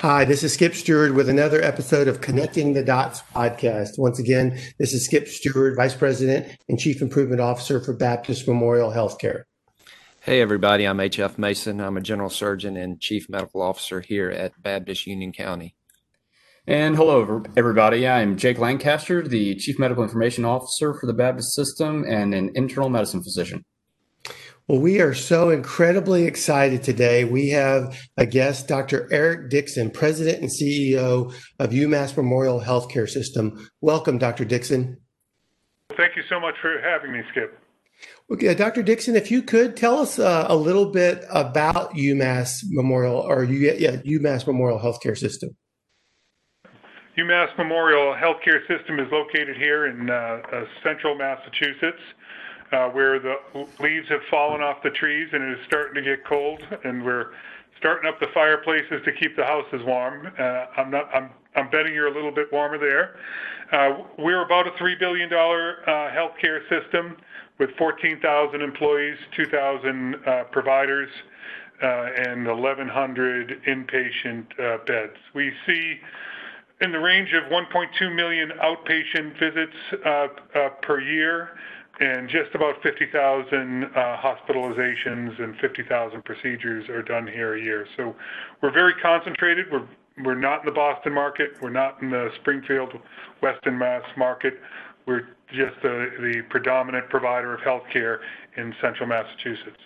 Hi, this is Skip Stewart with another episode of Connecting the Dots podcast. Once again, this is Skip Stewart, Vice President and Chief Improvement Officer for Baptist Memorial Healthcare. Hey, everybody, I'm H.F. Mason. I'm a General Surgeon and Chief Medical Officer here at Baptist Union County. And hello, everybody. I'm Jake Lancaster, the Chief Medical Information Officer for the Baptist System and an internal medicine physician. Well, we are so incredibly excited today. We have a guest, Dr. Eric Dickson, President and CEO of UMass Memorial Healthcare System. Welcome, Dr. Dickson. Thank you so much for having me, Skip. Okay, Dr. Dickson, if you could tell us uh, a little bit about UMass Memorial or yeah, UMass Memorial Healthcare System. UMass Memorial Healthcare System is located here in uh, uh, central Massachusetts uh, where the leaves have fallen off the trees and it is starting to get cold, and we're starting up the fireplaces to keep the houses warm. Uh, I'm not. I'm. I'm betting you're a little bit warmer there. Uh, we're about a three billion dollar uh, healthcare system with 14,000 employees, 2,000 uh, providers, uh, and 1,100 inpatient uh, beds. We see in the range of 1.2 million outpatient visits uh, uh, per year and just about 50,000 uh, hospitalizations and 50,000 procedures are done here a year. So we're very concentrated. We're we're not in the Boston market. We're not in the Springfield, Western Mass market. We're just the, the predominant provider of healthcare in central Massachusetts.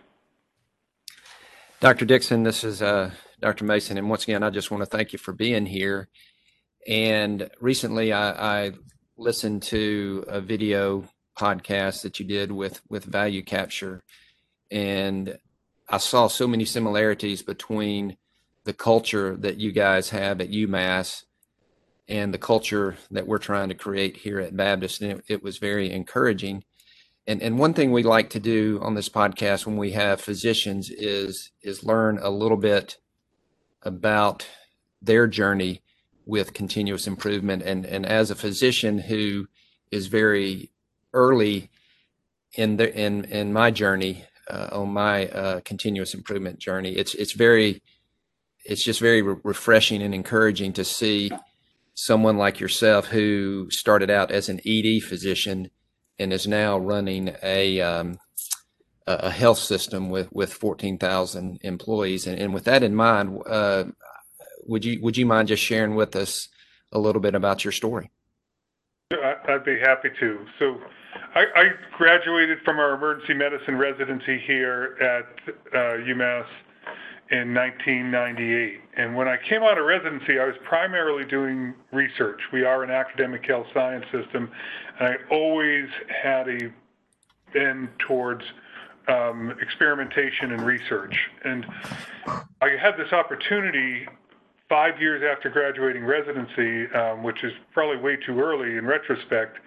Dr. Dickson, this is uh, Dr. Mason, and once again, I just want to thank you for being here. And recently, I, I listened to a video podcast that you did with with value capture. And i saw so many similarities between the culture that you guys have at umass and the culture that we're trying to create here at baptist. And it, it was very encouraging. And and one thing we like to do on this podcast when we have physicians is is learn a little bit about their journey with continuous improvement. And and as a physician who is very early in the in in my journey uh, on my uh, continuous improvement journey. It's it's very it's just very re- refreshing and encouraging to see someone like yourself who started out as an ED physician and is now running a um, a health system with with 14,000 employees. And, and, with that in mind, uh, would you would you mind just sharing with us a little bit about your story? I'd be happy to. So I, I graduated from our emergency medicine residency here at uh, UMass in 1998. And when I came out of residency, I was primarily doing research. We are an academic health science system, and I always had a bend towards um, experimentation and research. And I had this opportunity five years after graduating residency, um, which is probably way too early in retrospect,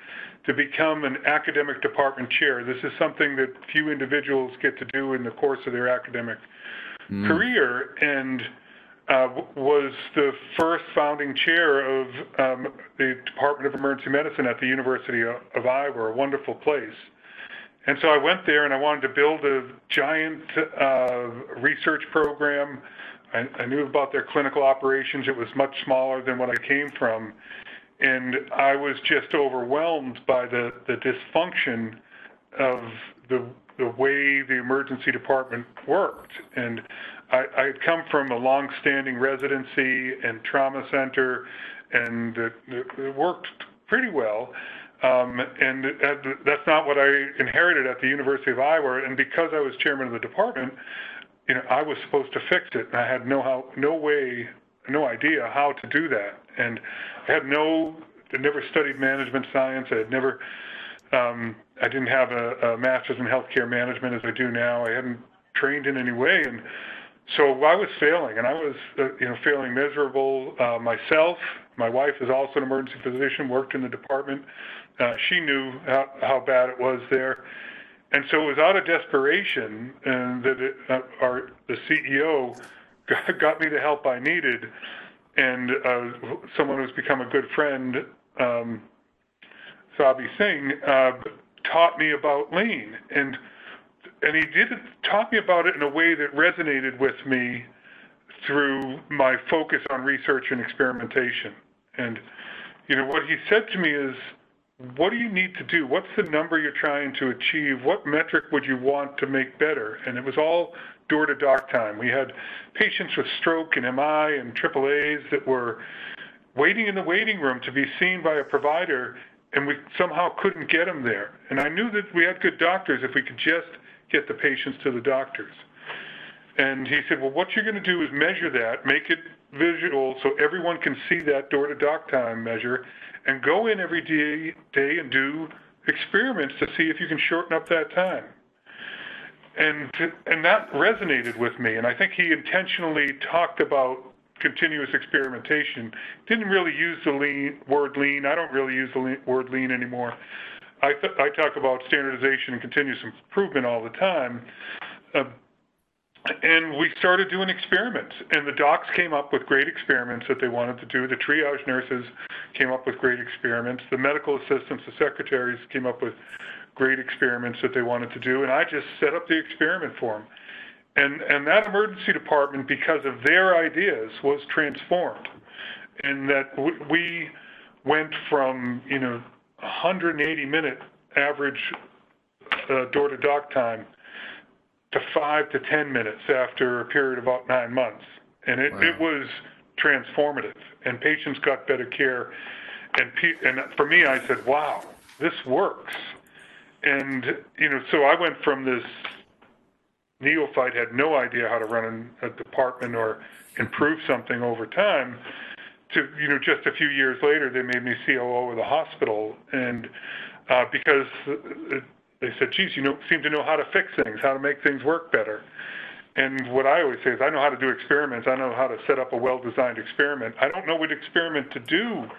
to become an academic department chair. This is something that few individuals get to do in the course of their academic mm. career, and uh, was the first founding chair of um, the Department of Emergency Medicine at the University of Iowa, a wonderful place. And so I went there and I wanted to build a giant uh, research program. I, I knew about their clinical operations. It was much smaller than what I came from and I was just overwhelmed by the, the dysfunction of the the way the emergency department worked. And I, I had come from a long-standing residency and trauma center, and it, it worked pretty well. Um, and that's not what I inherited at the University of Iowa. And because I was chairman of the department, you know, I was supposed to fix it, and I had no how, no way, no idea how to do that. And I had no, I never studied management science. I had never, um, I didn't have a, a master's in healthcare management as I do now. I hadn't trained in any way, and so I was failing, and I was, uh, you know, failing miserable uh, myself. My wife is also an emergency physician, worked in the department. Uh, she knew how, how bad it was there, and so it was out of desperation, and that it, uh, our the CEO got, got me the help I needed and uh, someone who's become a good friend, um, Sabi Singh, uh, taught me about lean, and and he did taught me about it in a way that resonated with me through my focus on research and experimentation. And, you know, what he said to me is, what do you need to do? What's the number you're trying to achieve? What metric would you want to make better? And it was all door to doc time. We had patients with stroke and MI and AAAs that were waiting in the waiting room to be seen by a provider, and we somehow couldn't get them there. And I knew that we had good doctors if we could just get the patients to the doctors. And he said, Well, what you're going to do is measure that, make it visual so everyone can see that door to doc time measure, and go in every day, day and do experiments to see if you can shorten up that time. And, and that resonated with me. And I think he intentionally talked about continuous experimentation. Didn't really use the lean, word lean. I don't really use the lean, word lean anymore. I, I talk about standardization and continuous improvement all the time. Uh, and we started doing experiments. And the docs came up with great experiments that they wanted to do. The triage nurses came up with great experiments. The medical assistants the secretaries came up with great experiments that they wanted to do. And i just set up the experiment for them and and that emergency department because of their ideas was transformed. And that we went from you know 180 minute average uh, door to doc time to five to 10 minutes after a period of about nine months. And it, wow. it was transformative, and patients got better care. And, and for me, I said, wow, this works. And, you know, so I went from this neophyte, had no idea how to run a department or improve something over time, to, you know, just a few years later, they made me COO of the hospital. And uh, because they said, geez, you know, seem to know how to fix things, how to make things work better. And what I always say is, I know how to do experiments. I know how to set up a well-designed experiment. I don't know what experiment to do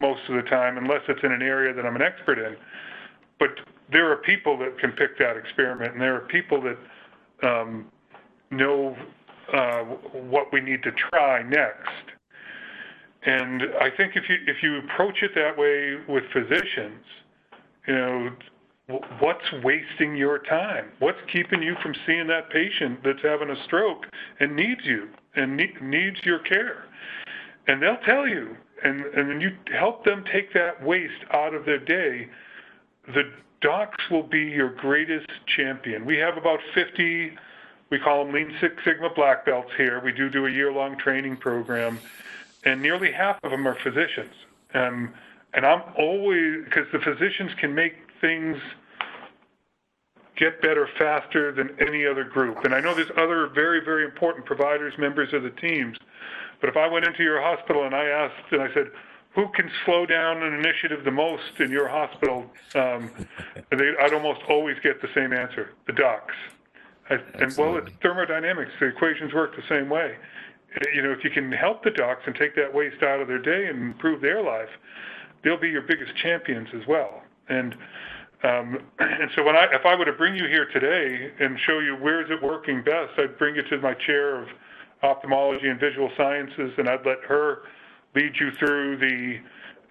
most of the time unless it's in an area that I'm an expert in. But there are people that can pick that experiment, and there are people that um, know uh, what we need to try next. And I think if you if you approach it that way with physicians, you know, what's wasting your time? What's keeping you from seeing that patient that's having a stroke and needs you and needs your care? And they'll tell you, and, and then you help them take that waste out of their day. The docs will be your greatest champion. We have about 50, we call them Lean Six Sigma black belts here. We do do a year long training program, and nearly half of them are physicians. Um, and I'm always, because the physicians can make things get better faster than any other group. And I know there's other very, very important providers, members of the teams. But if I went into your hospital and I asked, and I said, who can slow down an initiative the most in your hospital? Um, they, I'd almost always get the same answer: the docs. I, and well, it's thermodynamics. The equations work the same way. You know, if you can help the docs and take that waste out of their day and improve their life, they'll be your biggest champions as well. And um, and so when I, if I were to bring you here today and show you where is it working best, I'd bring you to my chair of ophthalmology and visual sciences, and I'd let her lead you through the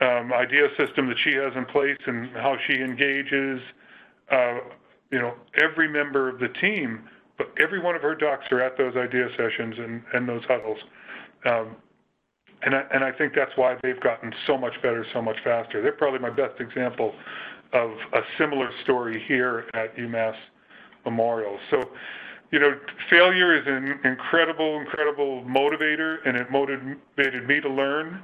um, idea system that she has in place and how she engages, uh, you know, every member of the team. But every one of her docs are at those idea sessions and, and those huddles. Um, and I, and I think that's why they've gotten so much better, so much faster. They're probably my best example of a similar story here at UMass Memorial. So, you know, failure is an incredible, incredible motivator, and it motivated me to learn.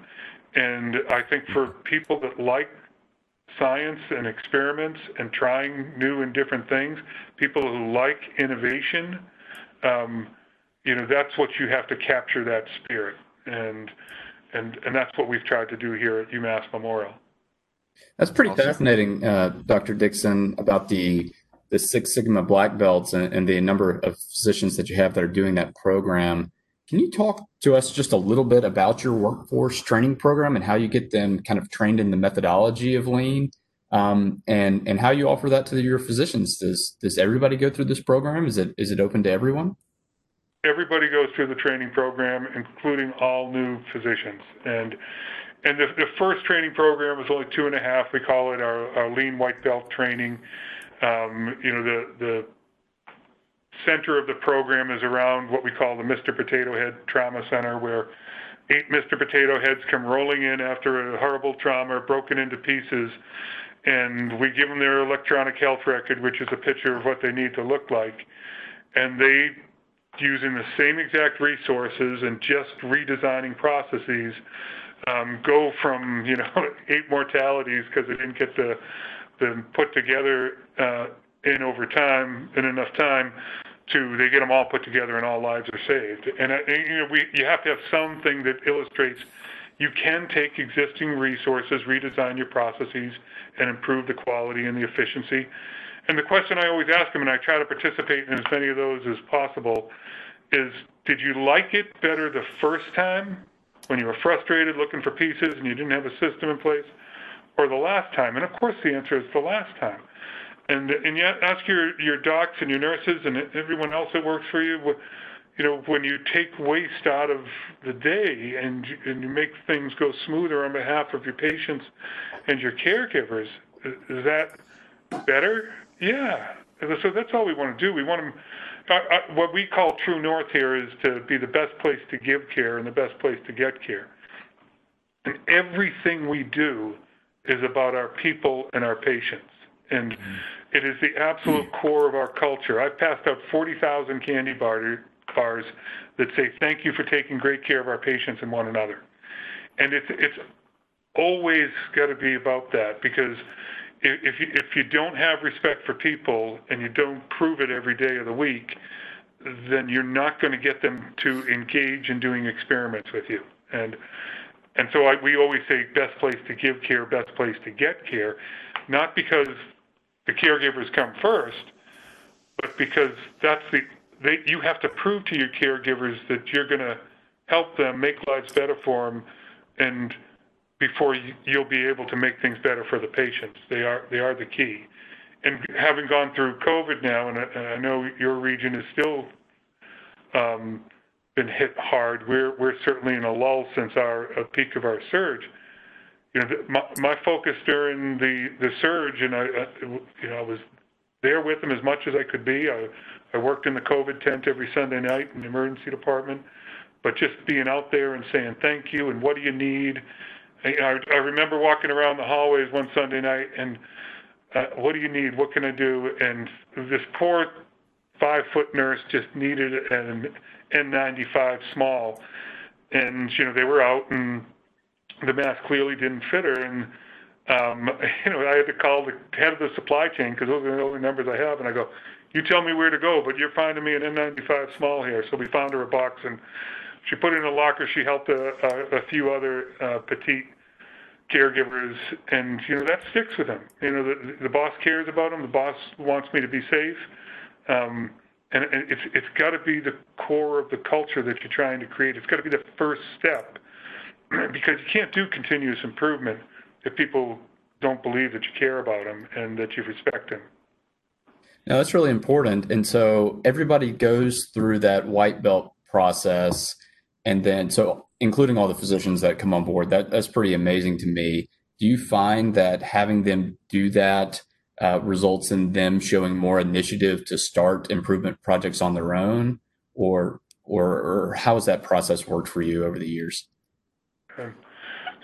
And I think for people that like science and experiments and trying new and different things, people who like innovation, um, you know, that's what you have to capture that spirit. And, and, and that's what we've tried to do here at UMass Memorial. That's pretty awesome. fascinating, uh, Dr. Dickson, about the the Six Sigma black belts and, and, the number of physicians that you have that are doing that program. Can you talk to us just a little bit about your workforce training program and how you get them kind of trained in the methodology of lean, um, and and how you offer that to your physicians? Does does everybody go through this program? Is it is it open to everyone? Everybody goes through the training program, including all new physicians, and and the, the first training program is only two and a half. We call it our, our lean white belt training. Um, you know, the, the center of the program is around what we call the Mr. Potato Head Trauma Center, where eight Mr. Potato Heads come rolling in after a horrible trauma, broken into pieces, and we give them their electronic health record, which is a picture of what they need to look like. And they, using the same exact resources and just redesigning processes, um, go from you know eight mortalities because they didn't get the them put together uh, in over time in enough time to they get them all put together and all lives are saved. And uh, you know we you have to have something that illustrates you can take existing resources, redesign your processes, and improve the quality and the efficiency. And the question I always ask them, and I try to participate in as many of those as possible, is did you like it better the first time when you were frustrated looking for pieces and you didn't have a system in place? or the last time? And of course, the answer is the last time. And and yet, ask your your docs and your nurses and everyone else that works for you. You know, when you take waste out of the day and and you make things go smoother on behalf of your patients and your caregivers, is that better? Yeah. So that's all we want to do. We want. Uh, uh, what we call true north here is to be the best place to give care and the best place to get care. And everything we do is about our people and our patients. And mm-hmm. it is the absolute core of our culture. I've passed out 40,000 candy bar, bars that say, thank you for taking great care of our patients and one another. And it's, it's always got to be about that because if you, if you don't have respect for people and you don't prove it every day of the week, then you're not going to get them to engage in doing experiments with you. And and so I, we always say best place to give care, best place to get care, not because the caregivers come first, but because that's the they, you have to prove to your caregivers that you're going to help them make lives better for them, and before you, you'll be able to make things better for the patients. They are they are the key. And having gone through COVID now, and I, I know your region has still um, been hit hard. We're we're certainly in a lull since our peak of our surge. You know, my, my focus during the the surge, and I, I, you know, I was there with them as much as I could be. I I worked in the COVID tent every Sunday night in the emergency department, but just being out there and saying thank you and what do you need. I, I remember walking around the hallways one Sunday night and uh, what do you need? What can I do? And this poor five foot nurse just needed an N95 small, and you know they were out, and the mask clearly didn't fit her, and um, you know I had to call the head of the supply chain because those are the only numbers I have, and I go, you tell me where to go, but you're finding me an N95 small here. So we found her a box, and she put it in a locker. She helped a, a, a few other uh, petite caregivers, and you know that sticks with them. You know the, the boss cares about them. The boss wants me to be safe. Um, and it's it's got to be the core of the culture that you're trying to create. It's got to be the first step because you can't do continuous improvement if people don't believe that you care about them and that you respect them. Now that's really important. And so everybody goes through that white belt process, and then so including all the physicians that come on board. That that's pretty amazing to me. Do you find that having them do that? uh, results in them showing more initiative to start improvement projects on their own, or or, or how has that process worked for you over the years?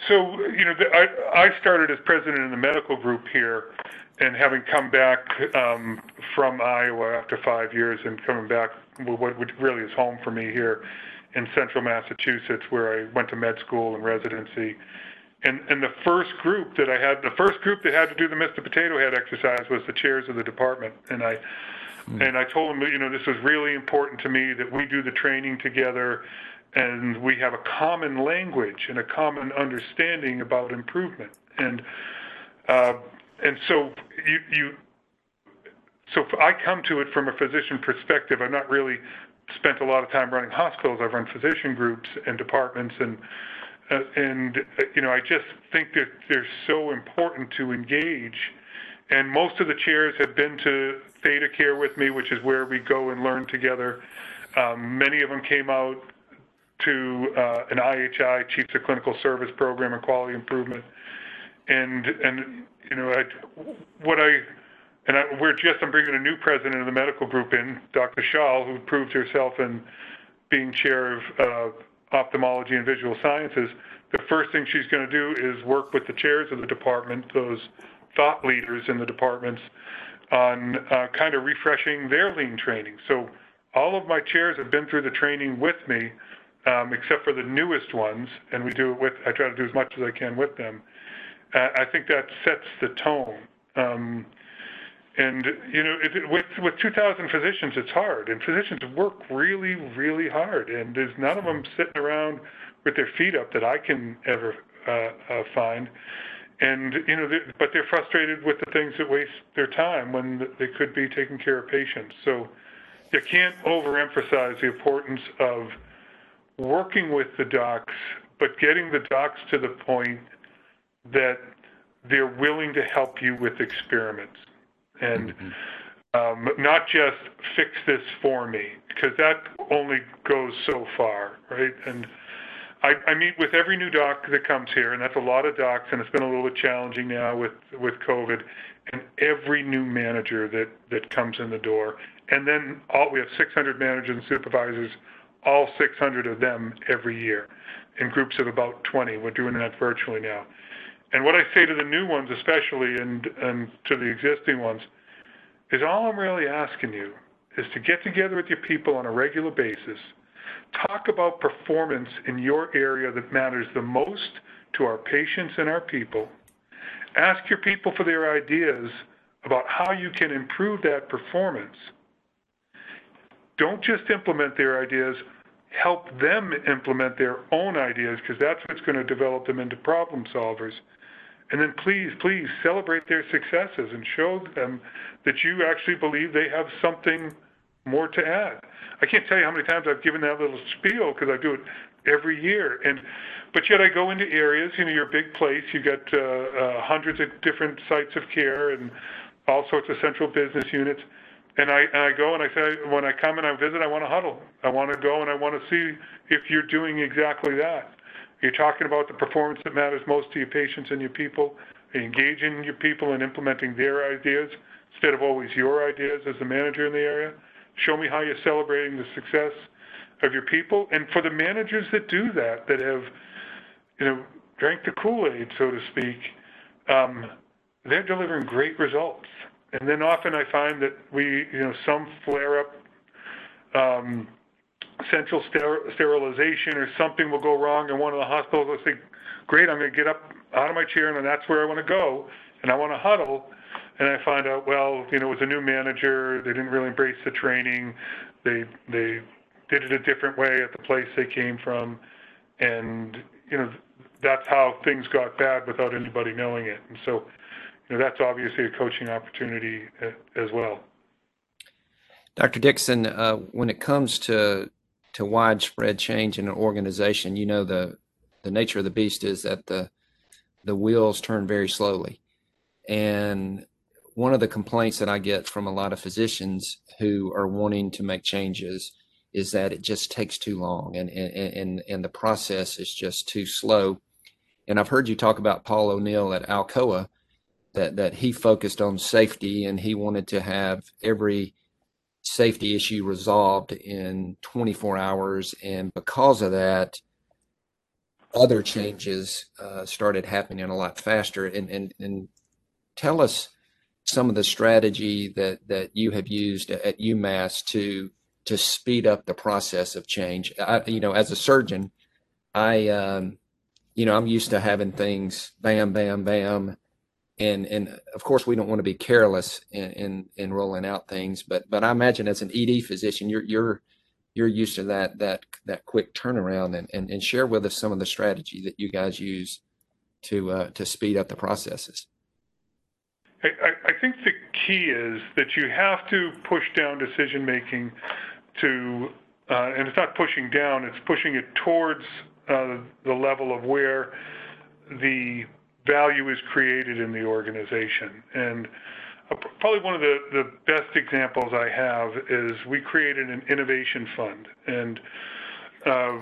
So you know, the, I I started as president in the medical group here, and having come back um, from Iowa after five years and coming back what really is home for me here in central Massachusetts, where I went to med school and residency and, and the first group that I had, the first group that had to do the Mr. Potato Head exercise was the chairs of the department. And I, mm. and I told them, you know, this was really important to me that we do the training together and we have a common language and a common understanding about improvement. And, uh, and so you, you, so I come to it from a physician perspective. I'm not really spent a lot of time running hospitals. I've run physician groups and departments and, uh, and you know, I just think that they're so important to engage. And most of the chairs have been to ThedaCare with me, which is where we go and learn together. Um, many of them came out to uh, an IHI, Chiefs of Clinical Service program and quality improvement. And and you know, I, what I and I, we're just, I'm bringing a new president of the medical group in, Dr. Schaal, who proved herself in being chair of uh, ophthalmology and visual sciences. The first thing she's going to do is work with the chairs of the department, those thought leaders in the departments, on uh, kind of refreshing their lean training. So all of my chairs have been through the training with me, um, except for the newest ones, and we do it with, I try to do as much as I can with them. Uh, I think that sets the tone. Um, and you know, it, with with 2,000 physicians, it's hard, and physicians work really, really hard, and there's none of them sitting around with their feet up that I can ever uh, uh, find. And you know, they, but they're frustrated with the things that waste their time when they could be taking care of patients. So you can't overemphasize the importance of working with the docs, but getting the docs to the point that they're willing to help you with experiments and um, not just fix this for me because that only goes so far, right? And I, I meet with every new doc that comes here, and that's a lot of docs, and it's been a little bit challenging now with with COVID, and every new manager that that comes in the door, and then all we have 600 managers and supervisors, all 600 of them every year, in groups of about 20. We're doing that virtually now. And what I say to the new ones, especially, and, and to the existing ones, is all I'm really asking you is to get together with your people on a regular basis, talk about performance in your area that matters the most to our patients and our people. Ask your people for their ideas about how you can improve that performance. Don't just implement their ideas, help them implement their own ideas because that's what's going to develop them into problem solvers. And then please, please celebrate their successes and show them that you actually believe they have something more to add. I can't tell you how many times I've given that little spiel because I do it every year. And but yet I go into areas. You know, you're a big place. You've got uh, uh, hundreds of different sites of care and all sorts of central business units. And I, and I go and I say, when I come and I visit, I want to huddle. I want to go and I want to see if you're doing exactly that. You're talking about the performance that matters most to your patients and your people, engaging your people and implementing their ideas instead of always your ideas as the manager in the area. Show me how you're celebrating the success of your people. And for the managers that do that, that have, you know, drank the Kool-Aid, so to speak, um, they're delivering great results. And then often I find that we, you know, some flare up um, central ster- sterilization or something will go wrong in one of the hospitals. I'll say, great, I'm going to get up out of my chair and that's where I want to go. And I want to huddle. And I find out, well, you know, it was a new manager. They didn't really embrace the training. They, they did it a different way at the place they came from. And, you know, that's how things got bad without anybody knowing it. And so, you know, that's obviously a coaching opportunity uh, as well. Dr. Dickson, uh, when it comes to to widespread change in an organization, you know the the nature of the beast is that the the wheels turn very slowly. And one of the complaints that I get from a lot of physicians who are wanting to make changes is that it just takes too long and and and, and the process is just too slow. And I've heard you talk about Paul O'Neill at Alcoa that that he focused on safety and he wanted to have every safety issue resolved in 24 hours. And because of that, other changes uh, started happening a lot faster. And, and, and tell us some of the strategy that, that you have used at UMass to to speed up the process of change. I, you know, as a surgeon, I um, you know I'm used to having things bam, bam, bam, and and of course we don't want to be careless in, in in rolling out things but but i imagine as an ed physician you're you're you're used to that that that quick turnaround and and, and share with us some of the strategy that you guys use to uh, to speed up the processes. I, I think the key is that you have to push down decision making to uh, and it's not pushing down it's pushing it towards uh, the level of where the value is created in the organization. And uh, probably one of the, the best examples I have is we created an innovation fund. And uh,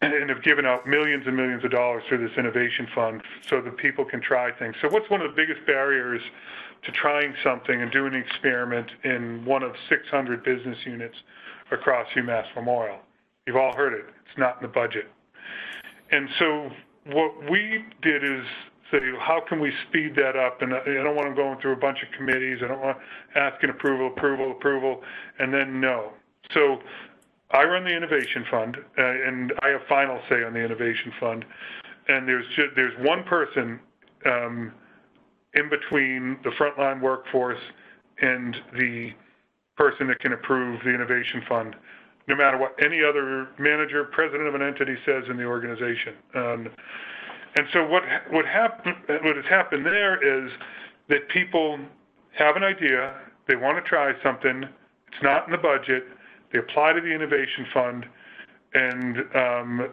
and have given out millions and millions of dollars through this innovation fund so that people can try things. So, what's one of the biggest barriers to trying something and doing an experiment in one of 600 business units across UMass Memorial? You've all heard it. It's not in the budget. And so, what we did is say, how can we speed that up? And I don't want them going through a bunch of committees. I don't want asking approval, approval, approval, and then no. So I run the innovation fund, uh, and I have final say on the innovation fund. And there's just, there's one person um, in between the frontline workforce and the person that can approve the innovation fund, no matter what any other manager, president of an entity says in the organization. Um, and so what what happened what has happened there is that people have an idea, they want to try something, it's not in the budget, they apply to the innovation fund, and um,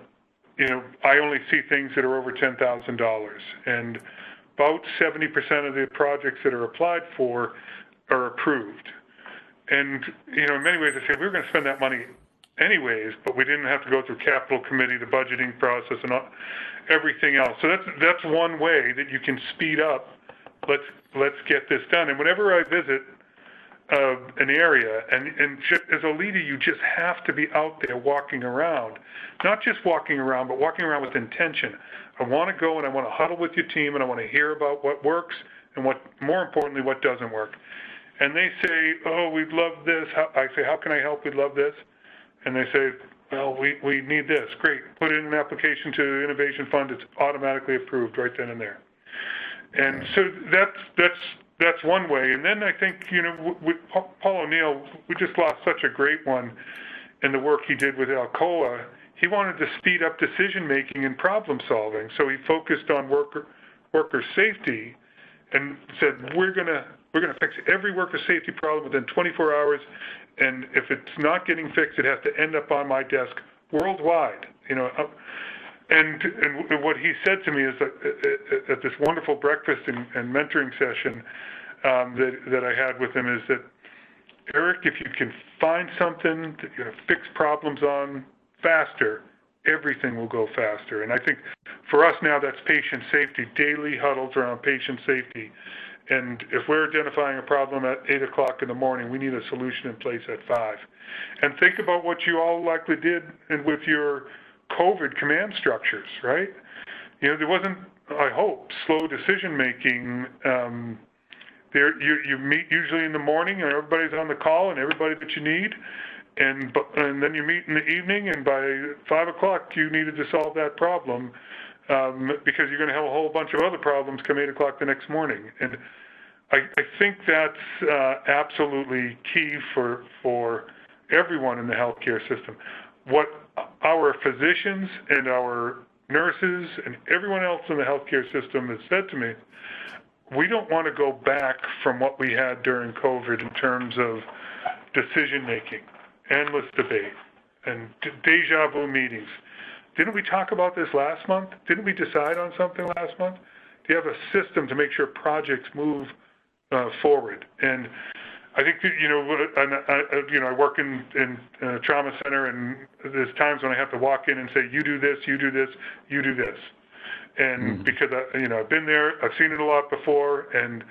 you know I only see things that are over ten thousand dollars, and about seventy percent of the projects that are applied for are approved. And you know, in many ways, I say we are going to spend that money anyways, but we didn't have to go through capital committee, the budgeting process, and all, everything else. So that's that's one way that you can speed up. Let's let's get this done. And whenever I visit uh, an area, and, and as a leader, you just have to be out there walking around, not just walking around, but walking around with intention. I want to go and I want to huddle with your team, and I want to hear about what works and what, more importantly, what doesn't work. And they say, "Oh, we'd love this." I say, "How can I help? We'd love this." And they say, "Well, we, we need this. Great. Put in an application to the Innovation Fund. It's automatically approved right then and there." And so that's that's that's one way. And then I think, you know, with Paul O'Neill, we just lost such a great one in the work he did with Alcoa. He wanted to speed up decision making and problem solving. So he focused on worker worker safety and said, we're going to we're going to fix every worker safety problem within 24 hours. And if it's not getting fixed, it has to end up on my desk worldwide. You know, and, and what he said to me is that uh, uh, at this wonderful breakfast and, and mentoring session um, that, that I had with him is that, Eric, if you can find something that you know, fix problems on faster, everything will go faster. And I think for us now, that's patient safety, daily huddles around patient safety. And if we're identifying a problem at 8 o'clock in the morning, we need a solution in place at 5. And think about what you all likely did and with your COVID command structures, right? You know, there wasn't, I hope, slow decision making. Um, there, you you meet usually in the morning, and everybody's on the call, and everybody that you need, and and then you meet in the evening, and by five o'clock you needed to solve that problem um, because you're going to have a whole bunch of other problems come eight o'clock the next morning, and I, I think that's uh, absolutely key for for everyone in the healthcare system. What our physicians and our nurses and everyone else in the healthcare system has said to me, we don't want to go back from what we had during COVID in terms of decision making, endless debate, and deja vu meetings. Didn't we talk about this last month? Didn't we decide on something last month? Do you have a system to make sure projects move uh, forward? And I think you know, I, you know, I work in in a trauma center, and there's times when I have to walk in and say, "You do this, you do this, you do this," and mm-hmm. because I, you know, I've been there, I've seen it a lot before, and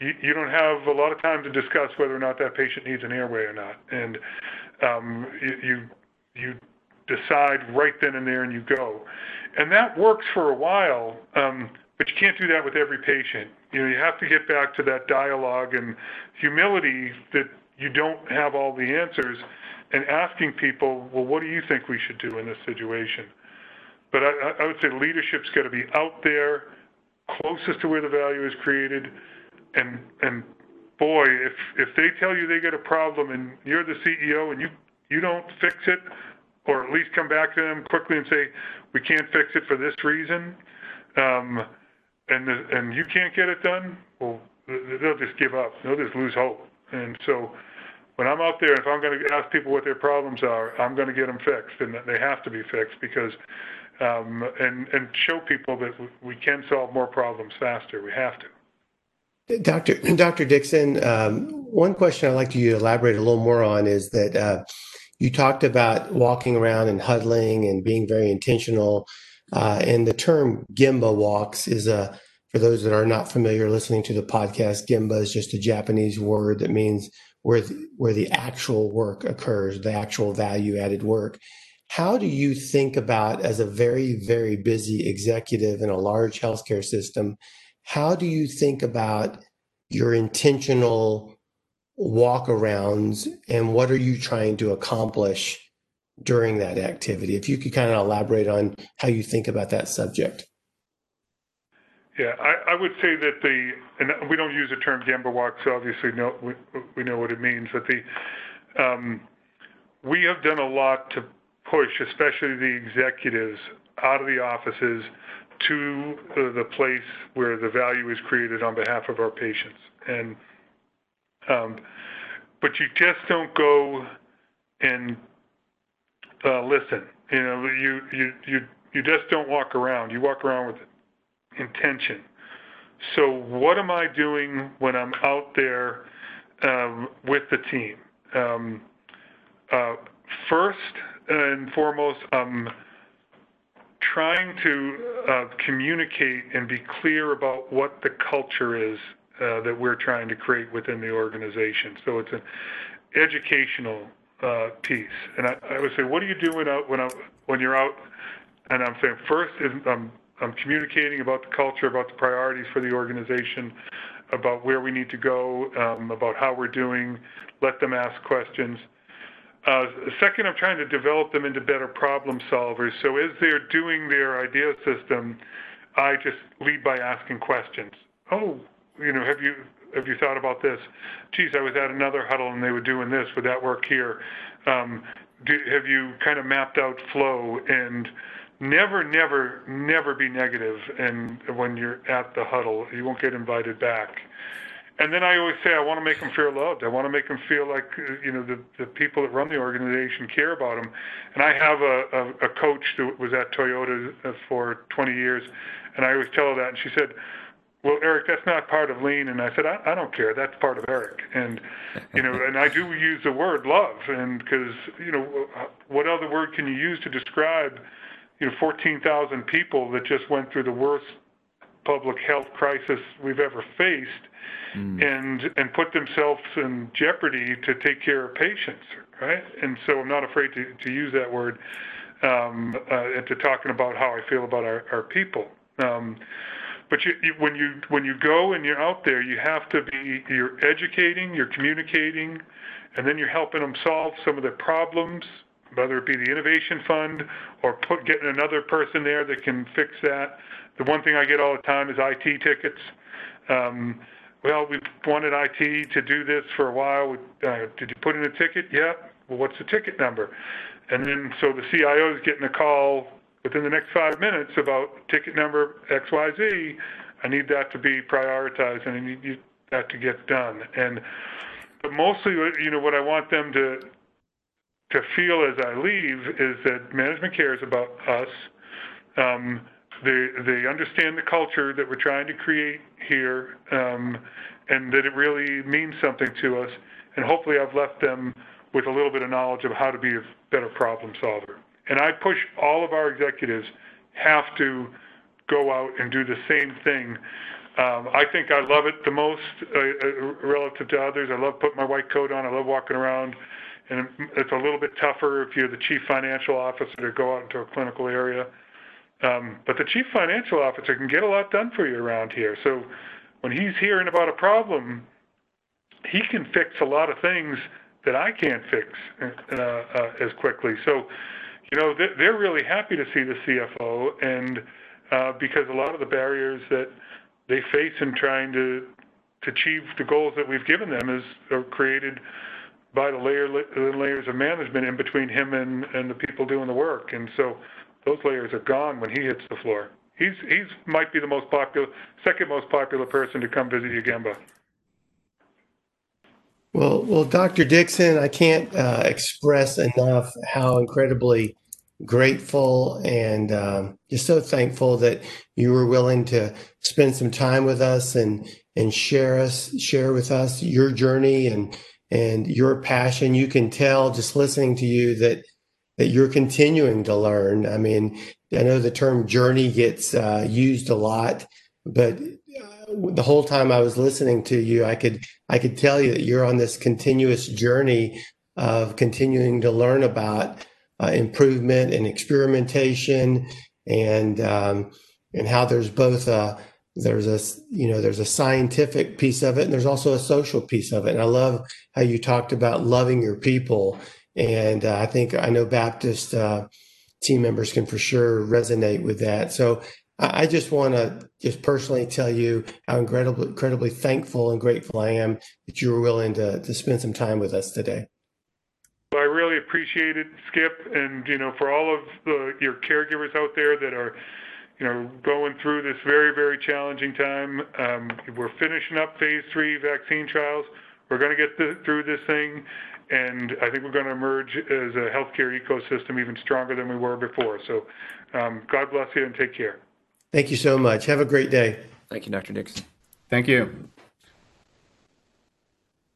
you, you don't have a lot of time to discuss whether or not that patient needs an airway or not, and um, you, you you decide right then and there, and you go, and that works for a while. Um, but you can't do that with every patient. You know, you have to get back to that dialogue and humility that you don't have all the answers and asking people, well, what do you think we should do in this situation? But I, I would say leadership's got to be out there, closest to where the value is created, and and boy, if if they tell you they got a problem and you're the CEO and you you don't fix it, or at least come back to them quickly and say we can't fix it for this reason, um, and the, and you can't get it done, well, they'll just give up. They'll just lose hope. And so when I'm out there, if I'm going to ask people what their problems are, I'm going to get them fixed, and they have to be fixed because, um, and and show people that we can solve more problems faster. We have to. Dr. Dr. Dickson, um, one question I'd like you to elaborate a little more on is that uh, you talked about walking around and huddling and being very intentional. Uh, and the term Gemba walks is a, for those that are not familiar listening to the podcast, Gemba is just a Japanese word that means where the, where the actual work occurs, the actual value added work. How do you think about, as a very, very busy executive in a large healthcare system, how do you think about your intentional walkarounds and what are you trying to accomplish during that activity? If you could kind of elaborate on how you think about that subject. Yeah, I, I would say that the, and we don't use the term Gemba walk, so obviously no, we, we know what it means, but the, um, we have done a lot to push, especially the executives, out of the offices to the place where the value is created on behalf of our patients. And, um, but you just don't go and uh, listen. You know, you, you, you, you just don't walk around. You walk around with intention. So, what am I doing when I'm out there um, with the team? Um, uh, first and foremost, I'm trying to uh, communicate and be clear about what the culture is uh, that we're trying to create within the organization. So, it's an educational uh, piece. And I, I, would say, what are you doing out when, I, when you're out? And I'm saying, first is I'm I'm communicating about the culture, about the priorities for the organization, about where we need to go, um, about how we're doing, let them ask questions. Uh, second, I'm trying to develop them into better problem solvers. So as they're doing their idea system, I just lead by asking questions. Oh, you know, have you have you thought about this? Geez, I was at another huddle and they were doing this. Would that work here? Um, do, have you kind of mapped out flow and never, never, never be negative and when you're at the huddle. You won't get invited back. And then I always say I want to make them feel loved. I want to make them feel like you know the the people that run the organization care about them. And I have a a, a coach that was at Toyota for 20 years, and I always tell her that, and she said. Well, Eric, that's not part of lean, and I said, I, I don't care. That's part of Eric, and you know, and I do use the word love, and because you know, what other word can you use to describe you know 14,000 people that just went through the worst public health crisis we've ever faced mm. and and put themselves in jeopardy to take care of patients right? And so i'm not afraid to, to use that word um, uh, to talking about how i feel about our, our people. Um, but you, you, when you when you go and you're out there you have to be you're educating you're communicating and then you're helping them solve some of the problems whether it be the innovation fund or put getting another person there that can fix that. The one thing I get all the time is IT tickets. Um, well, we wanted IT to do this for a while. Uh, did you put in a ticket? Yeah. Well, what's the ticket number? And then so the CIO is getting a call within the next five minutes about ticket number XYZ. I need that to be prioritized and I need that to get done. And but mostly, you know, what I want them to to feel as I leave is that management cares about us. Um, they, they understand the culture that we're trying to create here um, and that it really means something to us. And hopefully, I've left them with a little bit of knowledge of how to be a better problem solver. And I push all of our executives have to go out and do the same thing. Um, I think I love it the most uh, uh, relative to others. I love putting my white coat on. I love walking around and it's a little bit tougher if you're the chief financial officer to go out into a clinical area. Um, but the chief financial officer can get a lot done for you around here. So when he's hearing about a problem, he can fix a lot of things that I can't fix uh, uh, as quickly. So, you know, they're, really happy to see the CFO, and uh, because a lot of the barriers that they face in trying to to achieve the goals that we've given them is are created by the layer, layers of management in between him and, and the people doing the work. And so those layers are gone when he hits the floor. He's he's might be the most popular, second most popular person to come visit Gemba. Well, well, Dr. Dickson, I can't uh, express enough how incredibly grateful and um, just so thankful that you were willing to spend some time with us and and share us share with us your journey and and your passion. You can tell just listening to you that that you're continuing to learn. I mean, I know the term journey gets uh, used a lot, but uh, the whole time I was listening to you, I could I could tell you that you're on this continuous journey of continuing to learn about improvement and experimentation, and um, and how there's both a there's a you know there's a scientific piece of it and there's also a social piece of it. And i love how you talked about loving your people. And uh, i think i know baptist uh, team members can for sure resonate with that. So i, I just want to just personally tell you how incredibly incredibly thankful and grateful i am that you were willing to, to spend some time with us today. Well, I really appreciate it, Skip, and you know, for all of the, your caregivers out there that are, you know, going through this very, very challenging time. Um, we're finishing up phase three vaccine trials. We're going to get the, through this thing, and I think we're going to emerge as a healthcare ecosystem even stronger than we were before. So, um, God bless you and take care. thank you so much have a great day Thank you, Dr. Dickson. Thank you.